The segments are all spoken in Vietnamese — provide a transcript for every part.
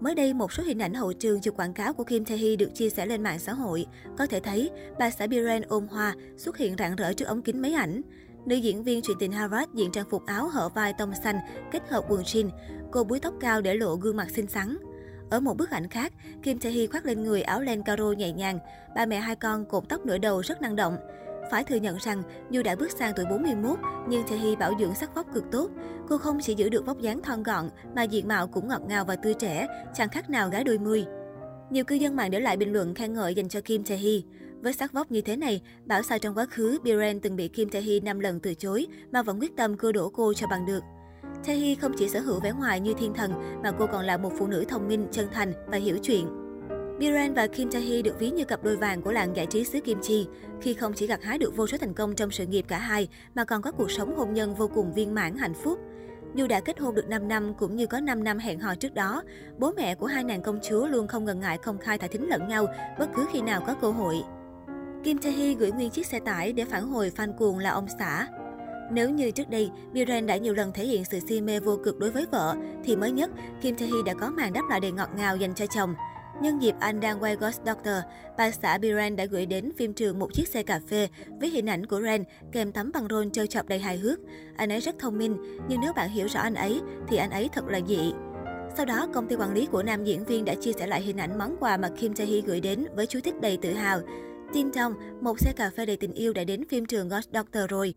Mới đây, một số hình ảnh hậu trường chụp quảng cáo của Kim Tae Hee được chia sẻ lên mạng xã hội. Có thể thấy, bà xã Biren ôm hoa xuất hiện rạng rỡ trước ống kính máy ảnh. Nữ diễn viên truyền tình Harvard diện trang phục áo hở vai tông xanh kết hợp quần jean. Cô búi tóc cao để lộ gương mặt xinh xắn. Ở một bức ảnh khác, Kim Tae Hee khoác lên người áo len caro nhẹ nhàng. Ba mẹ hai con cột tóc nửa đầu rất năng động. Phải thừa nhận rằng, dù đã bước sang tuổi 41, nhưng Tae Hee bảo dưỡng sắc vóc cực tốt. Cô không chỉ giữ được vóc dáng thon gọn, mà diện mạo cũng ngọt ngào và tươi trẻ, chẳng khác nào gái đôi mươi. Nhiều cư dân mạng để lại bình luận khen ngợi dành cho Kim Tae Hee. Với sắc vóc như thế này, bảo sao trong quá khứ, Biren từng bị Kim Tae Hee 5 lần từ chối mà vẫn quyết tâm cưa đổ cô cho bằng được. Tae Hee không chỉ sở hữu vẻ ngoài như thiên thần mà cô còn là một phụ nữ thông minh, chân thành và hiểu chuyện. Biren và Kim Tae Hee được ví như cặp đôi vàng của làng giải trí xứ Kim Chi, khi không chỉ gặt hái được vô số thành công trong sự nghiệp cả hai, mà còn có cuộc sống hôn nhân vô cùng viên mãn hạnh phúc. Dù đã kết hôn được 5 năm cũng như có 5 năm hẹn hò trước đó, bố mẹ của hai nàng công chúa luôn không ngần ngại công khai thả thính lẫn nhau bất cứ khi nào có cơ hội. Kim Tae Hee gửi nguyên chiếc xe tải để phản hồi fan cuồng là ông xã. Nếu như trước đây, Biren đã nhiều lần thể hiện sự si mê vô cực đối với vợ, thì mới nhất, Kim Tae Hee đã có màn đáp lại đầy ngọt ngào dành cho chồng. Nhân dịp anh đang quay Ghost Doctor, bà xã Biren đã gửi đến phim trường một chiếc xe cà phê với hình ảnh của Ren kèm tấm băng rôn trêu chọc đầy hài hước. Anh ấy rất thông minh, nhưng nếu bạn hiểu rõ anh ấy thì anh ấy thật là dị. Sau đó, công ty quản lý của nam diễn viên đã chia sẻ lại hình ảnh món quà mà Kim Tae Hee gửi đến với chú thích đầy tự hào. Tin trong, một xe cà phê đầy tình yêu đã đến phim trường Ghost Doctor rồi.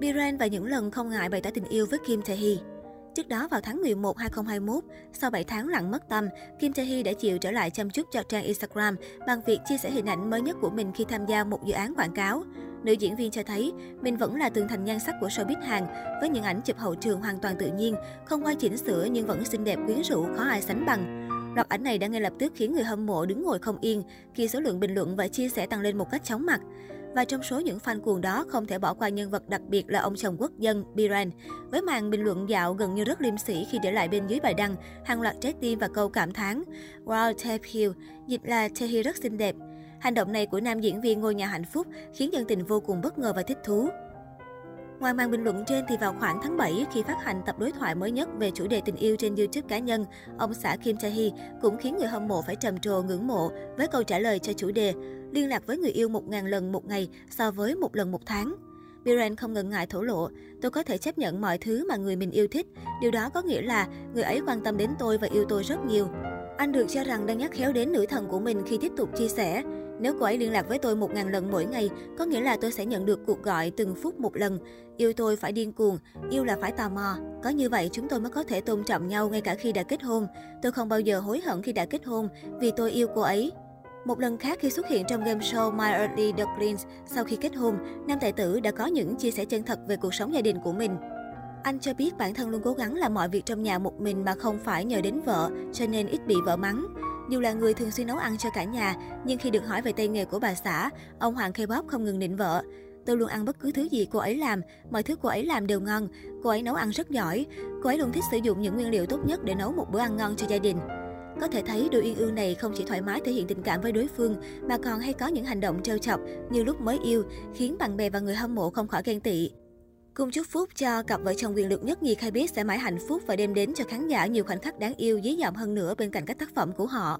Biren và những lần không ngại bày tỏ tình yêu với Kim Tae Hee. Trước đó vào tháng 11 2021, sau 7 tháng lặng mất tâm, Kim Tae Hee đã chịu trở lại chăm chút cho trang Instagram bằng việc chia sẻ hình ảnh mới nhất của mình khi tham gia một dự án quảng cáo. Nữ diễn viên cho thấy mình vẫn là tường thành nhan sắc của showbiz Hàn với những ảnh chụp hậu trường hoàn toàn tự nhiên, không qua chỉnh sửa nhưng vẫn xinh đẹp quyến rũ khó ai sánh bằng. Loạt ảnh này đã ngay lập tức khiến người hâm mộ đứng ngồi không yên khi số lượng bình luận và chia sẻ tăng lên một cách chóng mặt. Và trong số những fan cuồng đó không thể bỏ qua nhân vật đặc biệt là ông chồng quốc dân Biren. Với màn bình luận dạo gần như rất liêm sĩ khi để lại bên dưới bài đăng hàng loạt trái tim và câu cảm thán Wow, Tae dịch là Tae rất xinh đẹp. Hành động này của nam diễn viên ngôi nhà hạnh phúc khiến dân tình vô cùng bất ngờ và thích thú. Ngoài màn bình luận trên thì vào khoảng tháng 7 khi phát hành tập đối thoại mới nhất về chủ đề tình yêu trên YouTube cá nhân, ông xã Kim Tae Hee cũng khiến người hâm mộ phải trầm trồ ngưỡng mộ với câu trả lời cho chủ đề liên lạc với người yêu 1.000 lần một ngày so với một lần một tháng. Biren không ngần ngại thổ lộ, tôi có thể chấp nhận mọi thứ mà người mình yêu thích. Điều đó có nghĩa là người ấy quan tâm đến tôi và yêu tôi rất nhiều. Anh được cho rằng đang nhắc khéo đến nữ thần của mình khi tiếp tục chia sẻ. Nếu cô ấy liên lạc với tôi một ngàn lần mỗi ngày, có nghĩa là tôi sẽ nhận được cuộc gọi từng phút một lần. Yêu tôi phải điên cuồng, yêu là phải tò mò. Có như vậy chúng tôi mới có thể tôn trọng nhau ngay cả khi đã kết hôn. Tôi không bao giờ hối hận khi đã kết hôn vì tôi yêu cô ấy. Một lần khác khi xuất hiện trong game show My Early Ducklings sau khi kết hôn, nam tài tử đã có những chia sẻ chân thật về cuộc sống gia đình của mình. Anh cho biết bản thân luôn cố gắng làm mọi việc trong nhà một mình mà không phải nhờ đến vợ, cho nên ít bị vợ mắng. Dù là người thường xuyên nấu ăn cho cả nhà, nhưng khi được hỏi về tay nghề của bà xã, ông Hoàng K-pop không ngừng nịnh vợ. Tôi luôn ăn bất cứ thứ gì cô ấy làm, mọi thứ cô ấy làm đều ngon. Cô ấy nấu ăn rất giỏi. Cô ấy luôn thích sử dụng những nguyên liệu tốt nhất để nấu một bữa ăn ngon cho gia đình. Có thể thấy đôi uyên ương này không chỉ thoải mái thể hiện tình cảm với đối phương mà còn hay có những hành động trêu chọc như lúc mới yêu, khiến bạn bè và người hâm mộ không khỏi ghen tị. Cùng chúc phúc cho cặp vợ chồng quyền lực nhất nhì khai biết sẽ mãi hạnh phúc và đem đến cho khán giả nhiều khoảnh khắc đáng yêu dí dỏm hơn nữa bên cạnh các tác phẩm của họ.